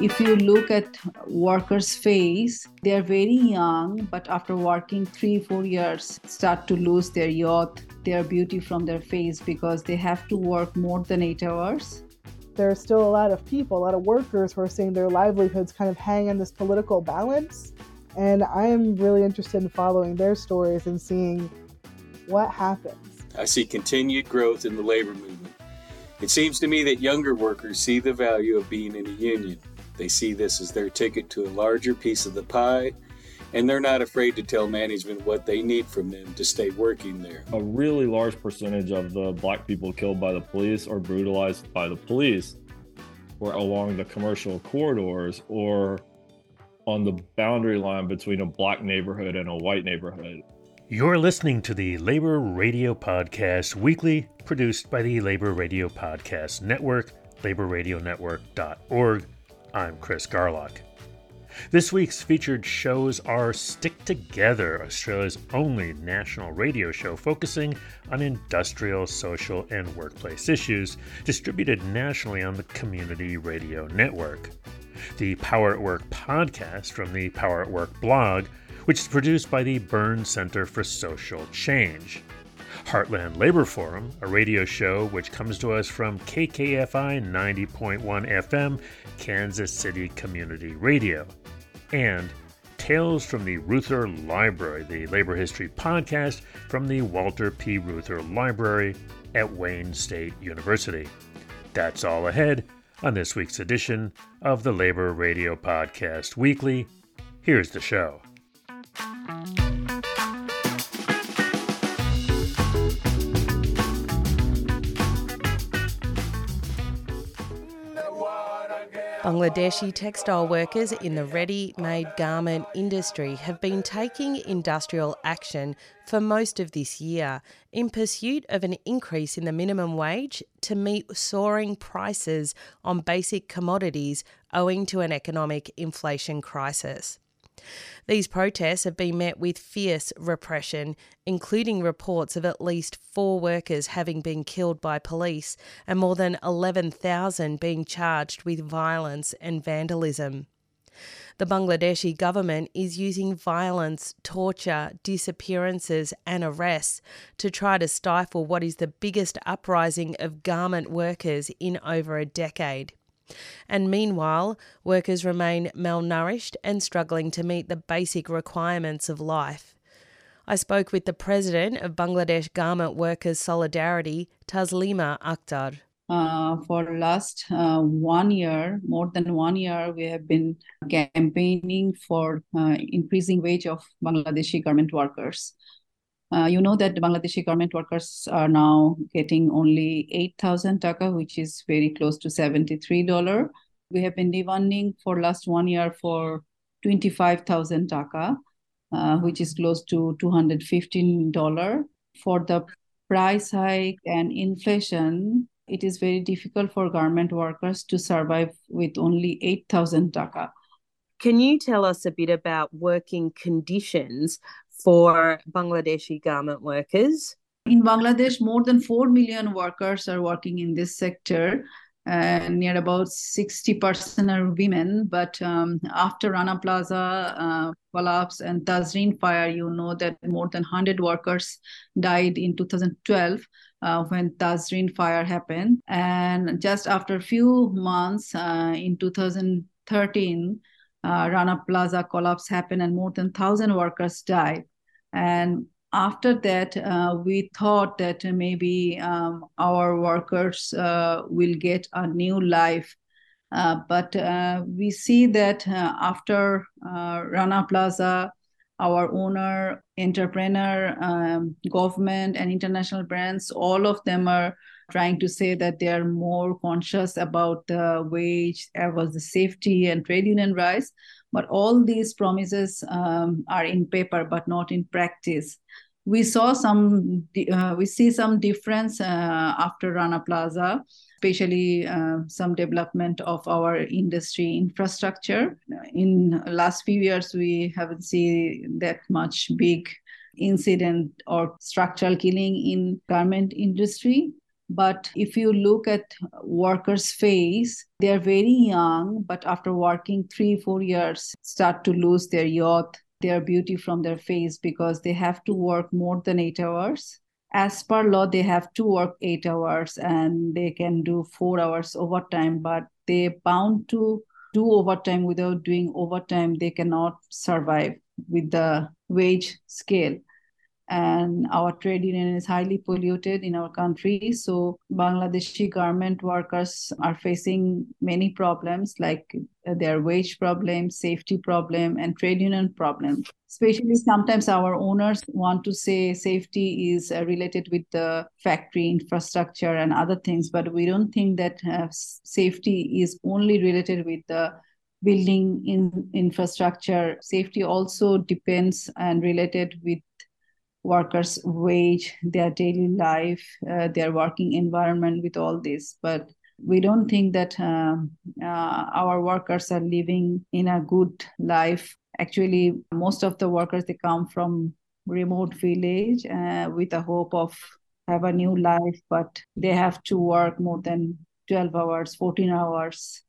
If you look at workers' face, they are very young, but after working three, four years, start to lose their youth, their beauty from their face because they have to work more than eight hours. There are still a lot of people, a lot of workers who are seeing their livelihoods kind of hang on this political balance. And I am really interested in following their stories and seeing what happens. I see continued growth in the labor movement. It seems to me that younger workers see the value of being in a union. They see this as their ticket to a larger piece of the pie, and they're not afraid to tell management what they need from them to stay working there. A really large percentage of the black people killed by the police or brutalized by the police were along the commercial corridors or on the boundary line between a black neighborhood and a white neighborhood. You're listening to the Labor Radio Podcast Weekly, produced by the Labor Radio Podcast Network, laborradionetwork.org I'm Chris Garlock. This week's featured shows are Stick Together, Australia's only national radio show focusing on industrial, social, and workplace issues, distributed nationally on the Community Radio Network. The Power at Work podcast from the Power at Work blog, which is produced by the Burnes Center for Social Change. Heartland Labor Forum, a radio show which comes to us from KKFI 90.1 FM, Kansas City Community Radio, and Tales from the Reuther Library, the labor history podcast from the Walter P. Reuther Library at Wayne State University. That's all ahead on this week's edition of the Labor Radio Podcast Weekly. Here's the show. Bangladeshi textile workers in the ready made garment industry have been taking industrial action for most of this year in pursuit of an increase in the minimum wage to meet soaring prices on basic commodities owing to an economic inflation crisis. These protests have been met with fierce repression, including reports of at least four workers having been killed by police and more than 11,000 being charged with violence and vandalism. The Bangladeshi government is using violence, torture, disappearances, and arrests to try to stifle what is the biggest uprising of garment workers in over a decade. And meanwhile, workers remain malnourished and struggling to meet the basic requirements of life. I spoke with the president of Bangladesh Garment Workers Solidarity, Taslima Akhtar. Uh, for last uh, one year, more than one year, we have been campaigning for uh, increasing wage of Bangladeshi garment workers. Uh, you know that the Bangladeshi garment workers are now getting only 8,000 taka, which is very close to $73. We have been demanding for last one year for 25,000 taka, uh, which is close to $215. For the price hike and inflation, it is very difficult for garment workers to survive with only 8,000 taka. Can you tell us a bit about working conditions for Bangladeshi garment workers. In Bangladesh, more than 4 million workers are working in this sector. And near about 60% are women. But um, after Rana Plaza uh, collapse and Tazreen fire, you know that more than 100 workers died in 2012 uh, when Tazreen fire happened. And just after a few months uh, in 2013, uh, Rana Plaza collapse happened and more than 1,000 workers died. And after that, uh, we thought that maybe um, our workers uh, will get a new life. Uh, but uh, we see that uh, after Rana Plaza, our owner, entrepreneur, um, government, and international brands, all of them are trying to say that they are more conscious about the wage, about the safety and trade union rights. But all these promises um, are in paper, but not in practice. We saw some, uh, we see some difference uh, after Rana Plaza, especially uh, some development of our industry infrastructure. In last few years, we haven't seen that much big incident or structural killing in garment industry But if you look at workers' face, they're very young, but after working three, four years, start to lose their youth, their beauty from their face because they have to work more than eight hours. As per law, they have to work eight hours and they can do four hours overtime, but they're bound to do overtime without doing overtime. They cannot survive with the wage scale and our trade union is highly polluted in our country. So Bangladeshi garment workers are facing many problems like their wage problem, safety problem, and trade union problem. Especially sometimes our owners want to say safety is uh, related with the factory infrastructure and other things, but we don't think that uh, safety is only related with the building in infrastructure safety also depends and related with workers' wage, their daily life, uh, their working environment with all this. But we don't think that uh, uh, our workers are living in a good life. Actually, most of the workers they come from remote village uh, with a hope of have a new life, but they have to work more than 12 hours, 14 hours,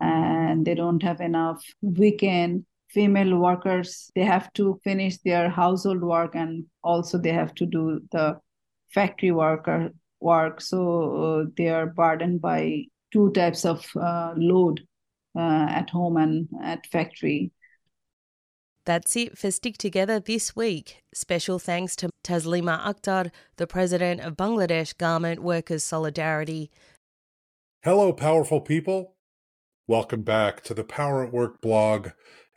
and they don't have enough weekend female workers they have to finish their household work and also they have to do the factory worker work so uh, they are burdened by two types of uh, load uh, at home and at factory that's it for Stick Together this week. Special thanks to Taslima Akhtar, the president of Bangladesh Garment Workers Solidarity. Hello, powerful people. Welcome back to the Power at Work blog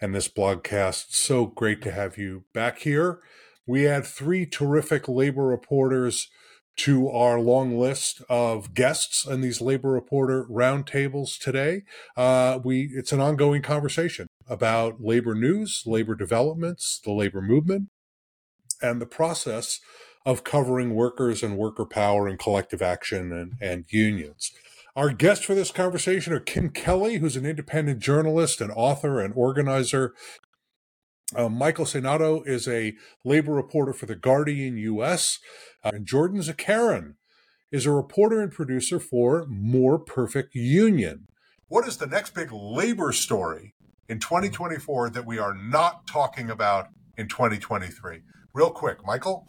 and this blogcast. So great to have you back here. We add three terrific labor reporters to our long list of guests in these labor reporter roundtables today. Uh, we it's an ongoing conversation about labor news, labor developments, the labor movement, and the process of covering workers and worker power and collective action and, and unions. Our guests for this conversation are Kim Kelly, who's an independent journalist and author and organizer. Uh, Michael Sainato is a labor reporter for The Guardian US. Uh, and Jordan Zakarin is a reporter and producer for More Perfect Union. What is the next big labor story in 2024 that we are not talking about in 2023? Real quick, Michael.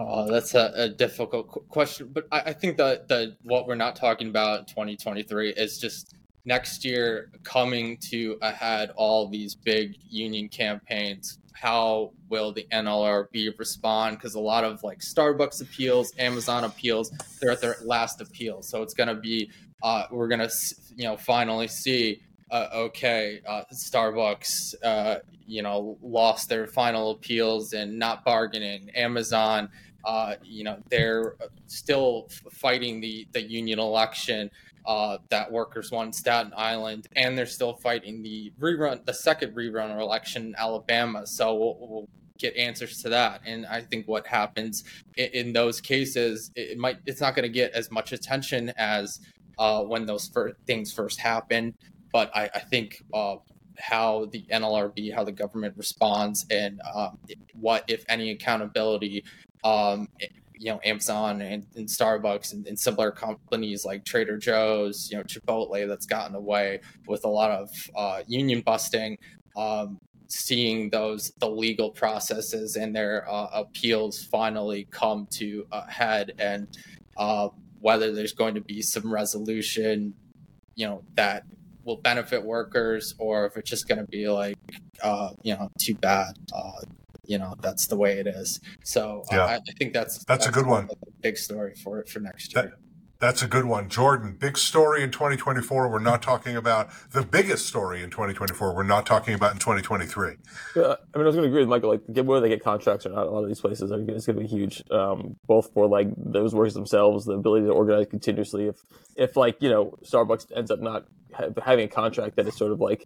Oh, that's a, a difficult question, but I, I think that the what we're not talking about in 2023 is just next year coming to a head all these big union campaigns. How will the NLRB respond? Because a lot of like Starbucks appeals, Amazon appeals, they're at their last appeal. So it's to be, uh, we're to, you know, finally see uh, okay, uh, Starbucks, uh, you know, lost their final appeals and not bargaining. Amazon uh, you know, they're still fighting the, the union election uh, that workers won in Staten Island, and they're still fighting the rerun, the second rerun election in Alabama. So we'll, we'll get answers to that. And I think what happens in, in those cases, it might it's not going to get as much attention as uh, when those fir- things first happened. But I, I think uh, how the NLRB, how the government responds, and um, what, if any, accountability um, you know, Amazon and, and Starbucks and, and, similar companies like Trader Joe's, you know, Chipotle that's gotten away with a lot of uh, union busting. Um, seeing those the legal processes and their uh, appeals finally come to a head, and uh, whether there's going to be some resolution, you know, that will benefit workers, or if it's just going to be like, uh, you know, too bad. Uh, you know, that's the way it is. So uh, yeah. I, I, think that's that's, that's a good one. big story for it for next year. That, that's a good one. Jordan, big story in 2024. We're not talking about the biggest story in 2024. We're not talking about in 2023. Yeah, I mean, I was going to agree with Michael. Like, whether they get contracts or not, a lot of these places are it's going to be huge, um, both for like those workers themselves, the ability to organize continuously. If, if like you know, Starbucks ends up not ha- having a contract that is sort of like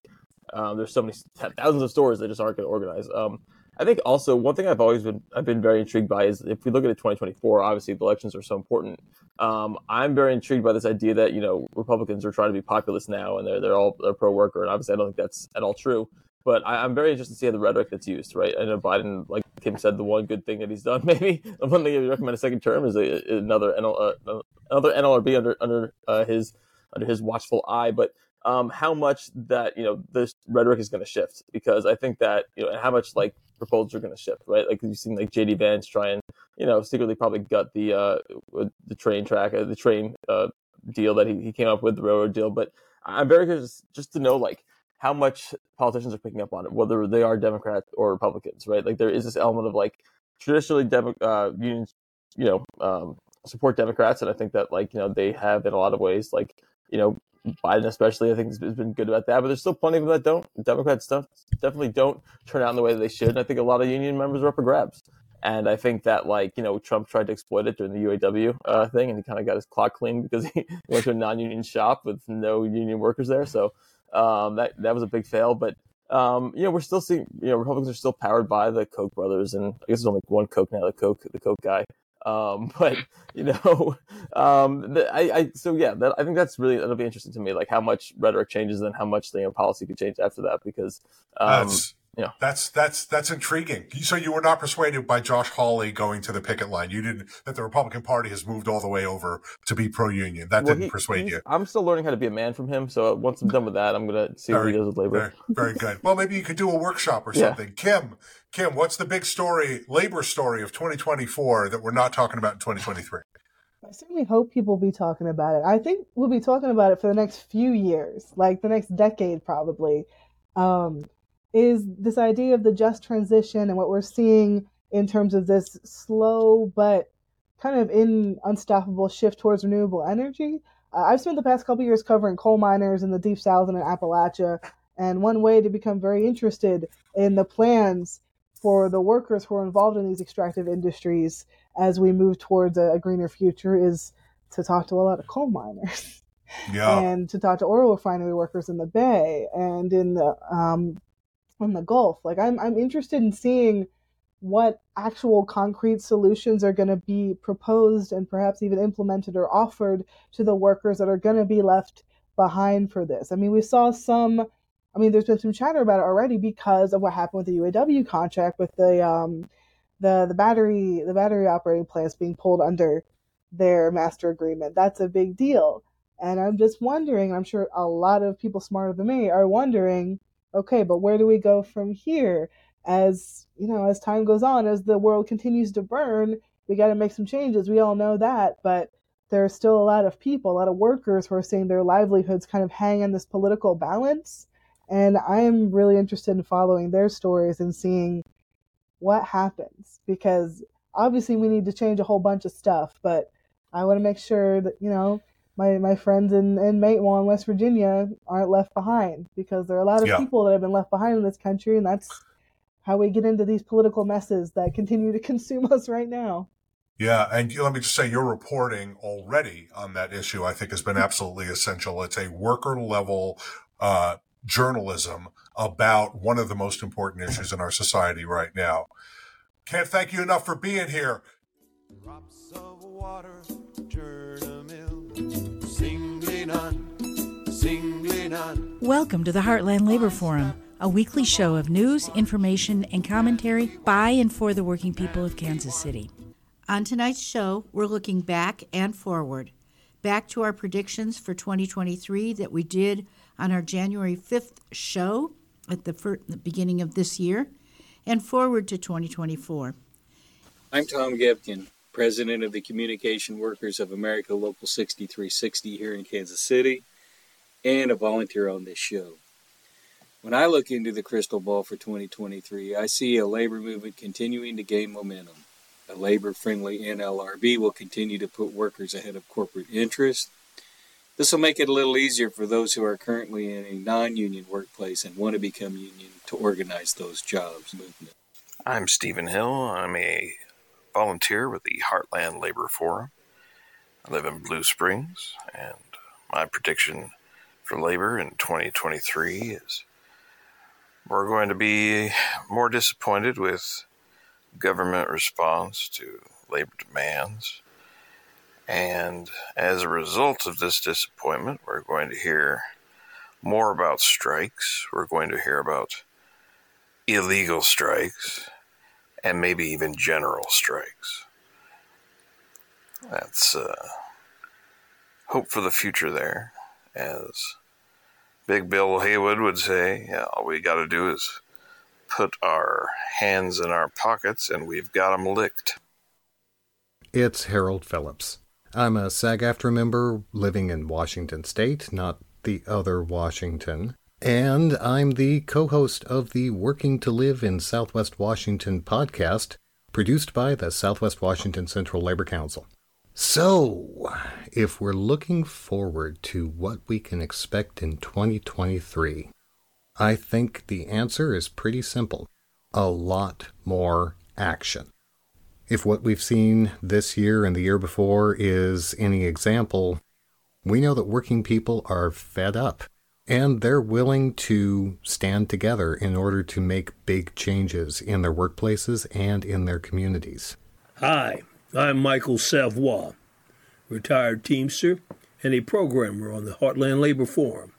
um, there's so many thousands of stores that just aren't going to organize. Um, I think also one thing I've always been I've been very intrigued by is if we look at it 2024, obviously the elections are so important. Um, I'm very intrigued by this idea that you know Republicans are trying to be populist now and they're they're all they're pro worker, and obviously I don't think that's at all true. But I, am very interested to see how the rhetoric that's used, right? I know Biden, like Kim said, the one good thing that he's done, maybe the one thing he would recommend a second term is a, another NL, uh, another NLRB under under uh, his under his watchful eye. But um, how much that you know this rhetoric is going to shift because I think that you know how much like proposals are going to shift, right? Like you've seen like JD Vance try and you know secretly probably gut the uh the train track uh, the train uh deal that he, he came up with the railroad deal, but I'm very curious just to know like how much politicians are picking up on it, whether they are Democrats or Republicans, right? Like there is this element of like traditionally Demo- uh, unions, you know, um, support Democrats, and I think that like you know they have in a lot of ways like you know Biden especially I think has been good about that, but there's still plenty of them that don't. Democrats stuff definitely don't turn out in the way that they should. And I think a lot of union members are up for grabs. And I think that like you know Trump tried to exploit it during the UAW uh, thing, and he kind of got his clock clean because he went to a non-union shop with no union workers there. So um, that that was a big fail. But um, you know we're still seeing you know Republicans are still powered by the Koch brothers, and I guess there's only one Koch now, the Koch the Koch guy. Um, but you know, um, the, I, I, so yeah, that, I think that's really that'll be interesting to me, like how much rhetoric changes and how much the you know, policy could change after that, because um, that's yeah, that's that's that's intriguing. So you were not persuaded by Josh Hawley going to the picket line. You didn't that the Republican Party has moved all the way over to be pro-union. That well, didn't he, persuade you. I'm still learning how to be a man from him. So once I'm done with that, I'm gonna see very, what he does with labor. Very, very good. Well, maybe you could do a workshop or something. Yeah. Kim, Kim, what's the big story, labor story of 2024 that we're not talking about in 2023? I certainly hope people will be talking about it. I think we'll be talking about it for the next few years, like the next decade probably. Um, is this idea of the just transition and what we're seeing in terms of this slow but kind of in unstoppable shift towards renewable energy. Uh, I've spent the past couple years covering coal miners in the deep south and in Appalachia, and one way to become very interested in the plans for the workers who are involved in these extractive industries as we move towards a, a greener future is to talk to a lot of coal miners. Yeah. and to talk to oil refinery workers in the Bay and in the um, in the Gulf. Like I'm I'm interested in seeing what actual concrete solutions are going to be proposed and perhaps even implemented or offered to the workers that are going to be left behind for this. I mean, we saw some I mean, there's been some chatter about it already because of what happened with the UAW contract with the um, the the battery the battery operating plants being pulled under their master agreement. That's a big deal. And I'm just wondering, I'm sure a lot of people smarter than me are wondering okay, but where do we go from here? As you know, as time goes on, as the world continues to burn, we got to make some changes. We all know that, but there are still a lot of people, a lot of workers who are seeing their livelihoods kind of hang on this political balance. And I am really interested in following their stories and seeing what happens because obviously we need to change a whole bunch of stuff, but I want to make sure that, you know, my my friends in in Matewan, in West Virginia, aren't left behind because there are a lot of yeah. people that have been left behind in this country, and that's how we get into these political messes that continue to consume us right now. Yeah, and let me just say your reporting already on that issue, I think, has been absolutely essential. It's a worker level uh, journalism about one of the most important issues in our society right now. Can't thank you enough for being here. Welcome to the Heartland Labor Forum, a weekly show of news, information, and commentary by and for the working people of Kansas City. On tonight's show, we're looking back and forward. Back to our predictions for 2023 that we did on our January 5th show at the, first, the beginning of this year, and forward to 2024. I'm Tom Gebkin, President of the Communication Workers of America Local 6360 here in Kansas City and a volunteer on this show. When I look into the crystal ball for 2023, I see a labor movement continuing to gain momentum. A labor friendly NLRB will continue to put workers ahead of corporate interests. This will make it a little easier for those who are currently in a non union workplace and want to become union to organize those jobs. Movement. I'm Stephen Hill. I'm a volunteer with the Heartland Labor Forum. I live in Blue Springs, and my prediction for labor in 2023 is we're going to be more disappointed with government response to labor demands. And as a result of this disappointment, we're going to hear more about strikes. We're going to hear about illegal strikes, and maybe even general strikes. That's uh, hope for the future there, as Big Bill Haywood would say. Yeah, all we got to do is put our hands in our pockets and we've got 'em licked. It's Harold Phillips. I'm a SAG AFTRA member living in Washington State, not the other Washington. And I'm the co host of the Working to Live in Southwest Washington podcast, produced by the Southwest Washington Central Labor Council. So, if we're looking forward to what we can expect in 2023, I think the answer is pretty simple a lot more action. If what we've seen this year and the year before is any example, we know that working people are fed up and they're willing to stand together in order to make big changes in their workplaces and in their communities. Hi, I'm Michael Savoy, retired Teamster and a programmer on the Heartland Labor Forum.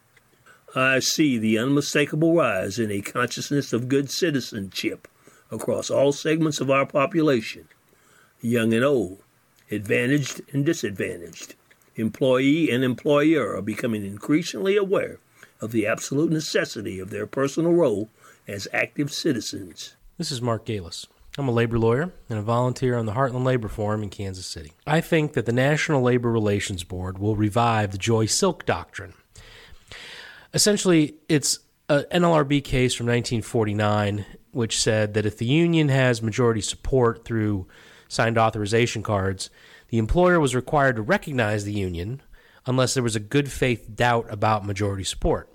I see the unmistakable rise in a consciousness of good citizenship across all segments of our population, young and old, advantaged and disadvantaged. Employee and employer are becoming increasingly aware of the absolute necessity of their personal role as active citizens. This is Mark Galis. I'm a labor lawyer and a volunteer on the Heartland Labor Forum in Kansas City. I think that the National Labor Relations Board will revive the Joy Silk Doctrine. Essentially, it's an NLRB case from 1949 which said that if the union has majority support through signed authorization cards, the employer was required to recognize the union unless there was a good faith doubt about majority support.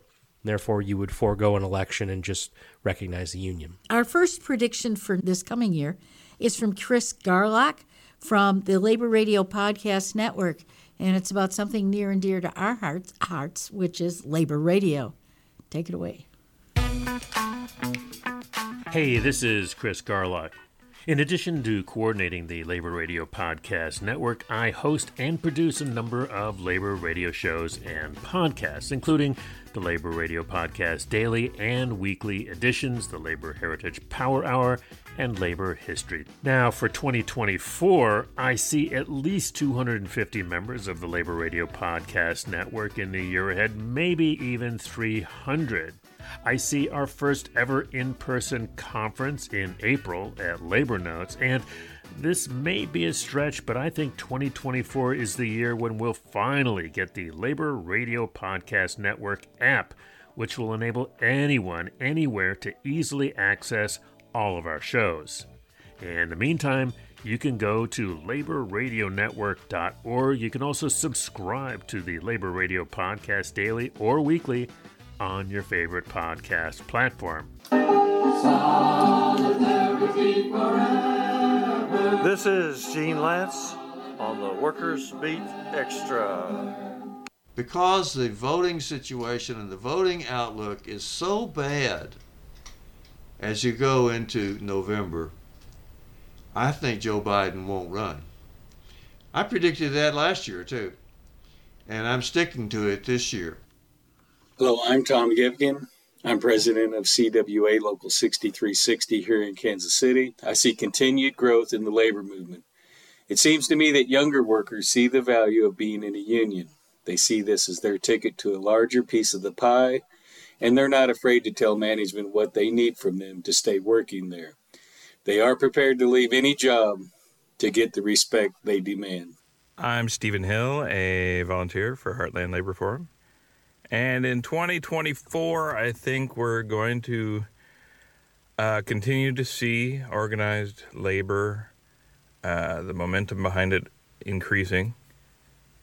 Therefore, you would forego an election and just recognize the union. Our first prediction for this coming year is from Chris Garlock from the Labor Radio Podcast Network, and it's about something near and dear to our hearts, hearts which is labor radio. Take it away. Hey, this is Chris Garlock. In addition to coordinating the Labor Radio Podcast Network, I host and produce a number of labor radio shows and podcasts, including the Labor Radio Podcast Daily and Weekly editions, the Labor Heritage Power Hour, and Labor History. Now, for 2024, I see at least 250 members of the Labor Radio Podcast Network in the year ahead, maybe even 300. I see our first ever in person conference in April at Labor Notes, and this may be a stretch, but I think 2024 is the year when we'll finally get the Labor Radio Podcast Network app, which will enable anyone, anywhere to easily access all of our shows. In the meantime, you can go to laborradionetwork.org. You can also subscribe to the Labor Radio Podcast daily or weekly on your favorite podcast platform. This is Gene Lantz on the Workers Beat Extra. Because the voting situation and the voting outlook is so bad as you go into November, I think Joe Biden won't run. I predicted that last year too, and I'm sticking to it this year. Hello, I'm Tom Givkin. I'm president of CWA Local 6360 here in Kansas City. I see continued growth in the labor movement. It seems to me that younger workers see the value of being in a union. They see this as their ticket to a larger piece of the pie, and they're not afraid to tell management what they need from them to stay working there. They are prepared to leave any job to get the respect they demand. I'm Stephen Hill, a volunteer for Heartland Labor Forum. And in 2024, I think we're going to uh, continue to see organized labor, uh, the momentum behind it increasing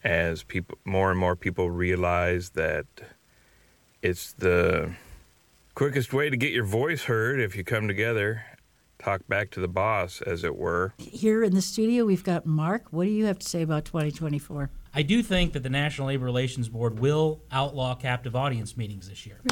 as people, more and more people realize that it's the quickest way to get your voice heard if you come together, talk back to the boss, as it were. Here in the studio, we've got Mark. What do you have to say about 2024? I do think that the National Labor Relations Board will outlaw captive audience meetings this year.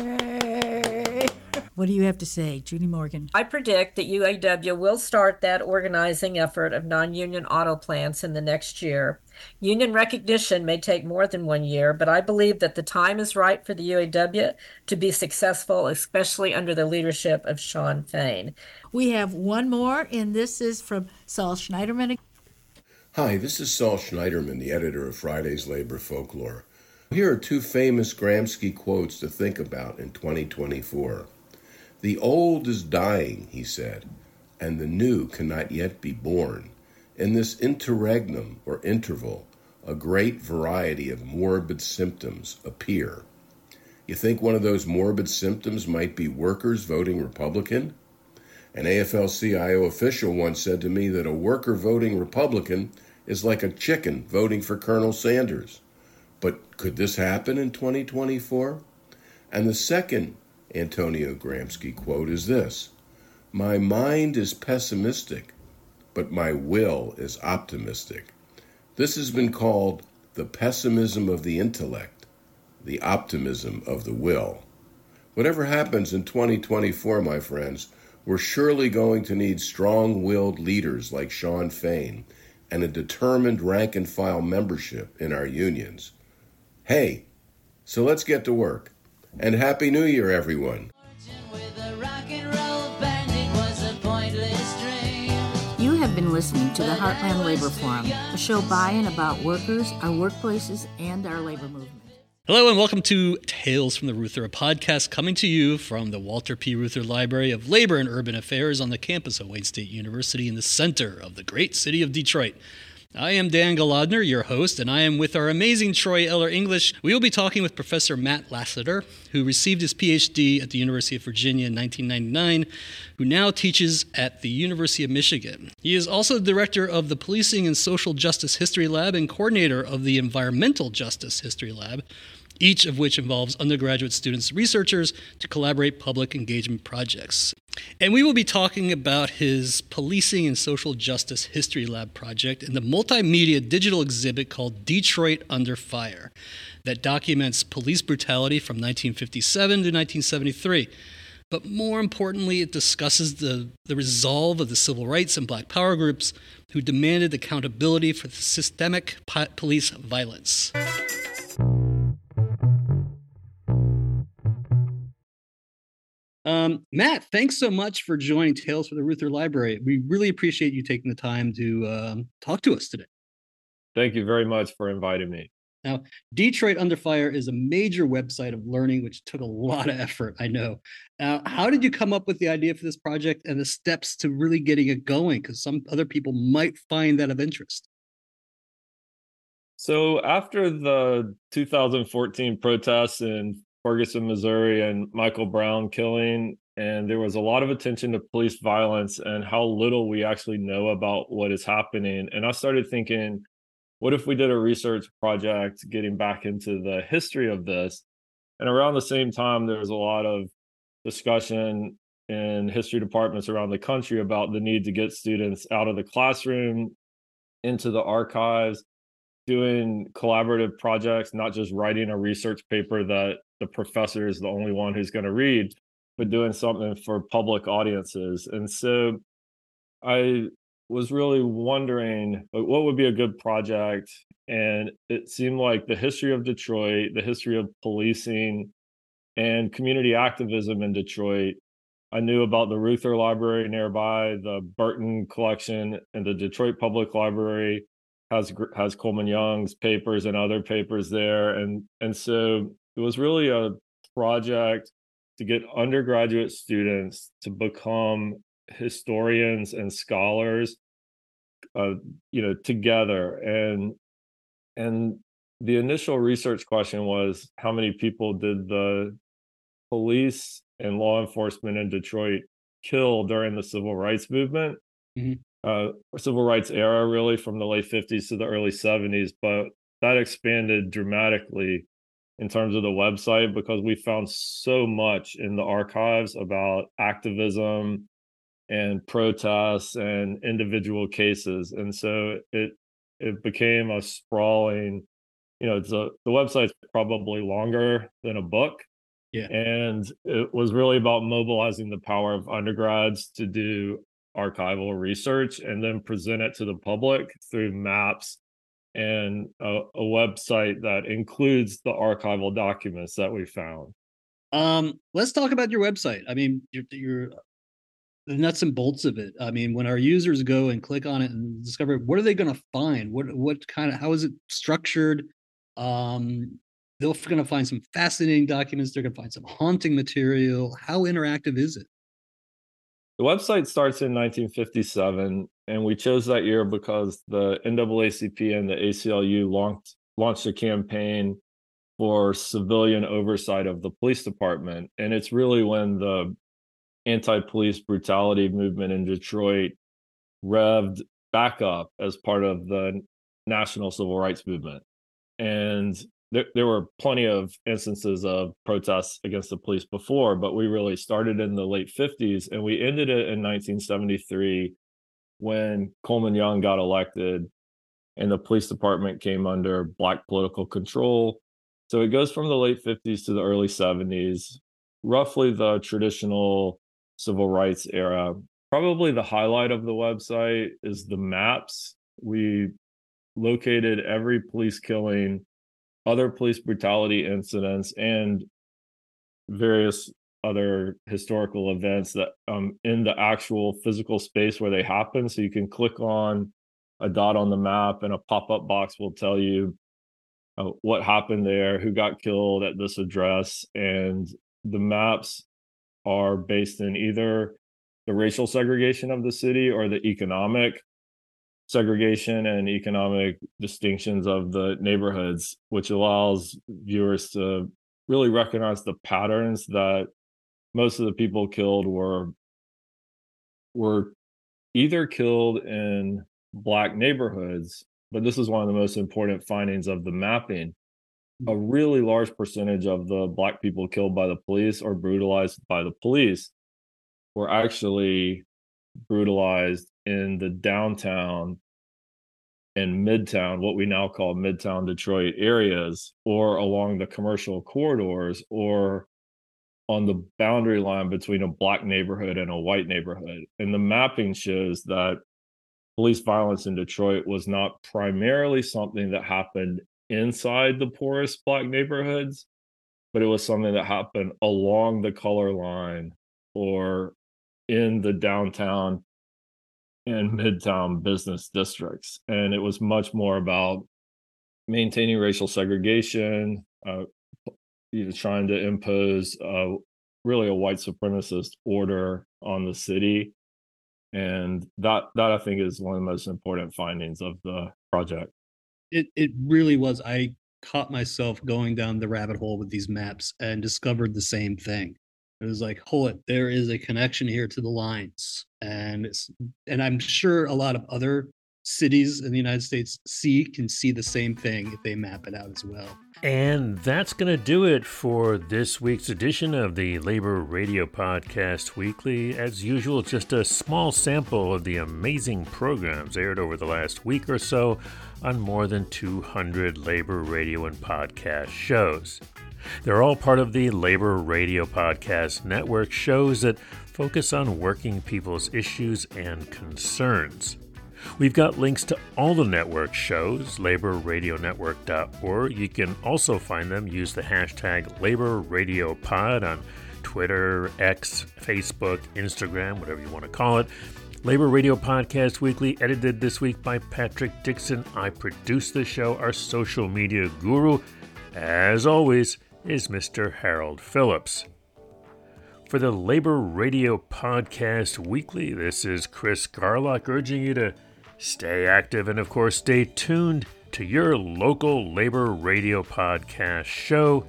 What do you have to say, Judy Morgan? I predict that UAW will start that organizing effort of non union auto plants in the next year. Union recognition may take more than one year, but I believe that the time is right for the UAW to be successful, especially under the leadership of Shawn Fain. We have one more, and this is from Saul Schniderman. Hi, this is Saul Schniderman, the editor of Friday's Labor Folklore. Here are two famous Gramsci quotes to think about in 2024. The old is dying, he said, and the new cannot yet be born. In this interregnum or interval, a great variety of morbid symptoms appear. You think one of those morbid symptoms might be workers voting Republican? An AFL CIO official once said to me that a worker voting Republican is like a chicken voting for Colonel Sanders. But could this happen in 2024? And the second Antonio Gramsci quote is this My mind is pessimistic, but my will is optimistic. This has been called the pessimism of the intellect, the optimism of the will. Whatever happens in 2024, my friends, we're surely going to need strong willed leaders like Shawn Fain and a determined rank and file membership in our unions. Hey, so let's get to work. And Happy New Year, everyone. You have been listening to the Heartland Labor Forum, a show by and about workers, our workplaces, and our labor movement. Hello and welcome to Tales from the Reuther, a podcast coming to you from the Walter P. Reuther Library of Labor and Urban Affairs on the campus of Wayne State University in the center of the great city of Detroit. I am Dan Golodner, your host, and I am with our amazing Troy Eller English. We will be talking with Professor Matt Lassiter, who received his PhD at the University of Virginia in 1999, who now teaches at the University of Michigan. He is also director of the Policing and Social Justice History Lab and coordinator of the Environmental Justice History Lab each of which involves undergraduate students researchers to collaborate public engagement projects. And we will be talking about his Policing and Social Justice History Lab project and the multimedia digital exhibit called Detroit Under Fire that documents police brutality from 1957 to 1973. But more importantly, it discusses the, the resolve of the civil rights and black power groups who demanded accountability for the systemic po- police violence. Um, Matt, thanks so much for joining Tales for the Reuther Library. We really appreciate you taking the time to um, talk to us today. Thank you very much for inviting me. Now, Detroit Under Fire is a major website of learning, which took a lot of effort, I know. Uh, how did you come up with the idea for this project and the steps to really getting it going? Because some other people might find that of interest. So, after the 2014 protests in Ferguson, Missouri, and Michael Brown killing. And there was a lot of attention to police violence and how little we actually know about what is happening. And I started thinking, what if we did a research project getting back into the history of this? And around the same time, there was a lot of discussion in history departments around the country about the need to get students out of the classroom into the archives doing collaborative projects not just writing a research paper that the professor is the only one who's going to read, but doing something for public audiences. And so I was really wondering what would be a good project. And it seemed like the history of Detroit, the history of policing, and community activism in Detroit. I knew about the Reuther Library nearby, the Burton Collection, and the Detroit Public Library has has Coleman Young's papers and other papers there, and and so it was really a project to get undergraduate students to become historians and scholars uh, you know together and and the initial research question was how many people did the police and law enforcement in detroit kill during the civil rights movement mm-hmm. uh, civil rights era really from the late 50s to the early 70s but that expanded dramatically in terms of the website because we found so much in the archives about activism and protests and individual cases and so it it became a sprawling you know it's a the website's probably longer than a book Yeah. And it was really about mobilizing the power of undergrads to do archival research and then present it to the public through maps and a, a website that includes the archival documents that we found. Um, let's talk about your website. I mean, your, your the nuts and bolts of it. I mean, when our users go and click on it and discover, what are they going to find? What what kind of how is it structured? Um, they're going to find some fascinating documents. They're going to find some haunting material. How interactive is it? The website starts in 1957, and we chose that year because the NAACP and the ACLU launched, launched a campaign for civilian oversight of the police department. And it's really when the anti police brutality movement in Detroit revved back up as part of the national civil rights movement. And there, there were plenty of instances of protests against the police before, but we really started in the late 50s and we ended it in 1973 when Coleman Young got elected and the police department came under black political control. So it goes from the late 50s to the early 70s, roughly the traditional civil rights era. Probably the highlight of the website is the maps. We located every police killing other police brutality incidents and various other historical events that um in the actual physical space where they happen. So you can click on a dot on the map and a pop-up box will tell you uh, what happened there who got killed at this address and the maps are based in either the racial segregation of the city or the economic segregation and economic distinctions of the neighborhoods, which allows viewers to really recognize the patterns that most of the people killed were were either killed in black neighborhoods, but this is one of the most important findings of the mapping. A mm-hmm. really large percentage of the black people killed by the police or brutalized by the police were actually brutalized in the downtown and midtown, what we now call midtown Detroit areas, or along the commercial corridors, or on the boundary line between a black neighborhood and a white neighborhood. And the mapping shows that police violence in Detroit was not primarily something that happened inside the poorest black neighborhoods, but it was something that happened along the color line or in the downtown and midtown business districts. And it was much more about maintaining racial segregation, uh, you know, trying to impose uh, really a white supremacist order on the city. And that that I think is one of the most important findings of the project. It it really was. I caught myself going down the rabbit hole with these maps and discovered the same thing. It was like, hold it, there is a connection here to the lines, and it's, and I'm sure a lot of other cities in the United States see can see the same thing if they map it out as well. And that's going to do it for this week's edition of the Labor Radio Podcast Weekly. As usual, just a small sample of the amazing programs aired over the last week or so on more than 200 labor radio and podcast shows. They're all part of the Labor Radio Podcast Network shows that focus on working people's issues and concerns. We've got links to all the network shows, laborradionetwork.org. You can also find them. Use the hashtag LaborRadioPod on Twitter, X, Facebook, Instagram, whatever you want to call it. Labor Radio Podcast Weekly, edited this week by Patrick Dixon. I produce the show, our social media guru. As always, is Mr. Harold Phillips. For the Labor Radio Podcast Weekly, this is Chris Garlock urging you to stay active and, of course, stay tuned to your local Labor Radio Podcast show.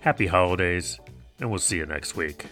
Happy holidays, and we'll see you next week.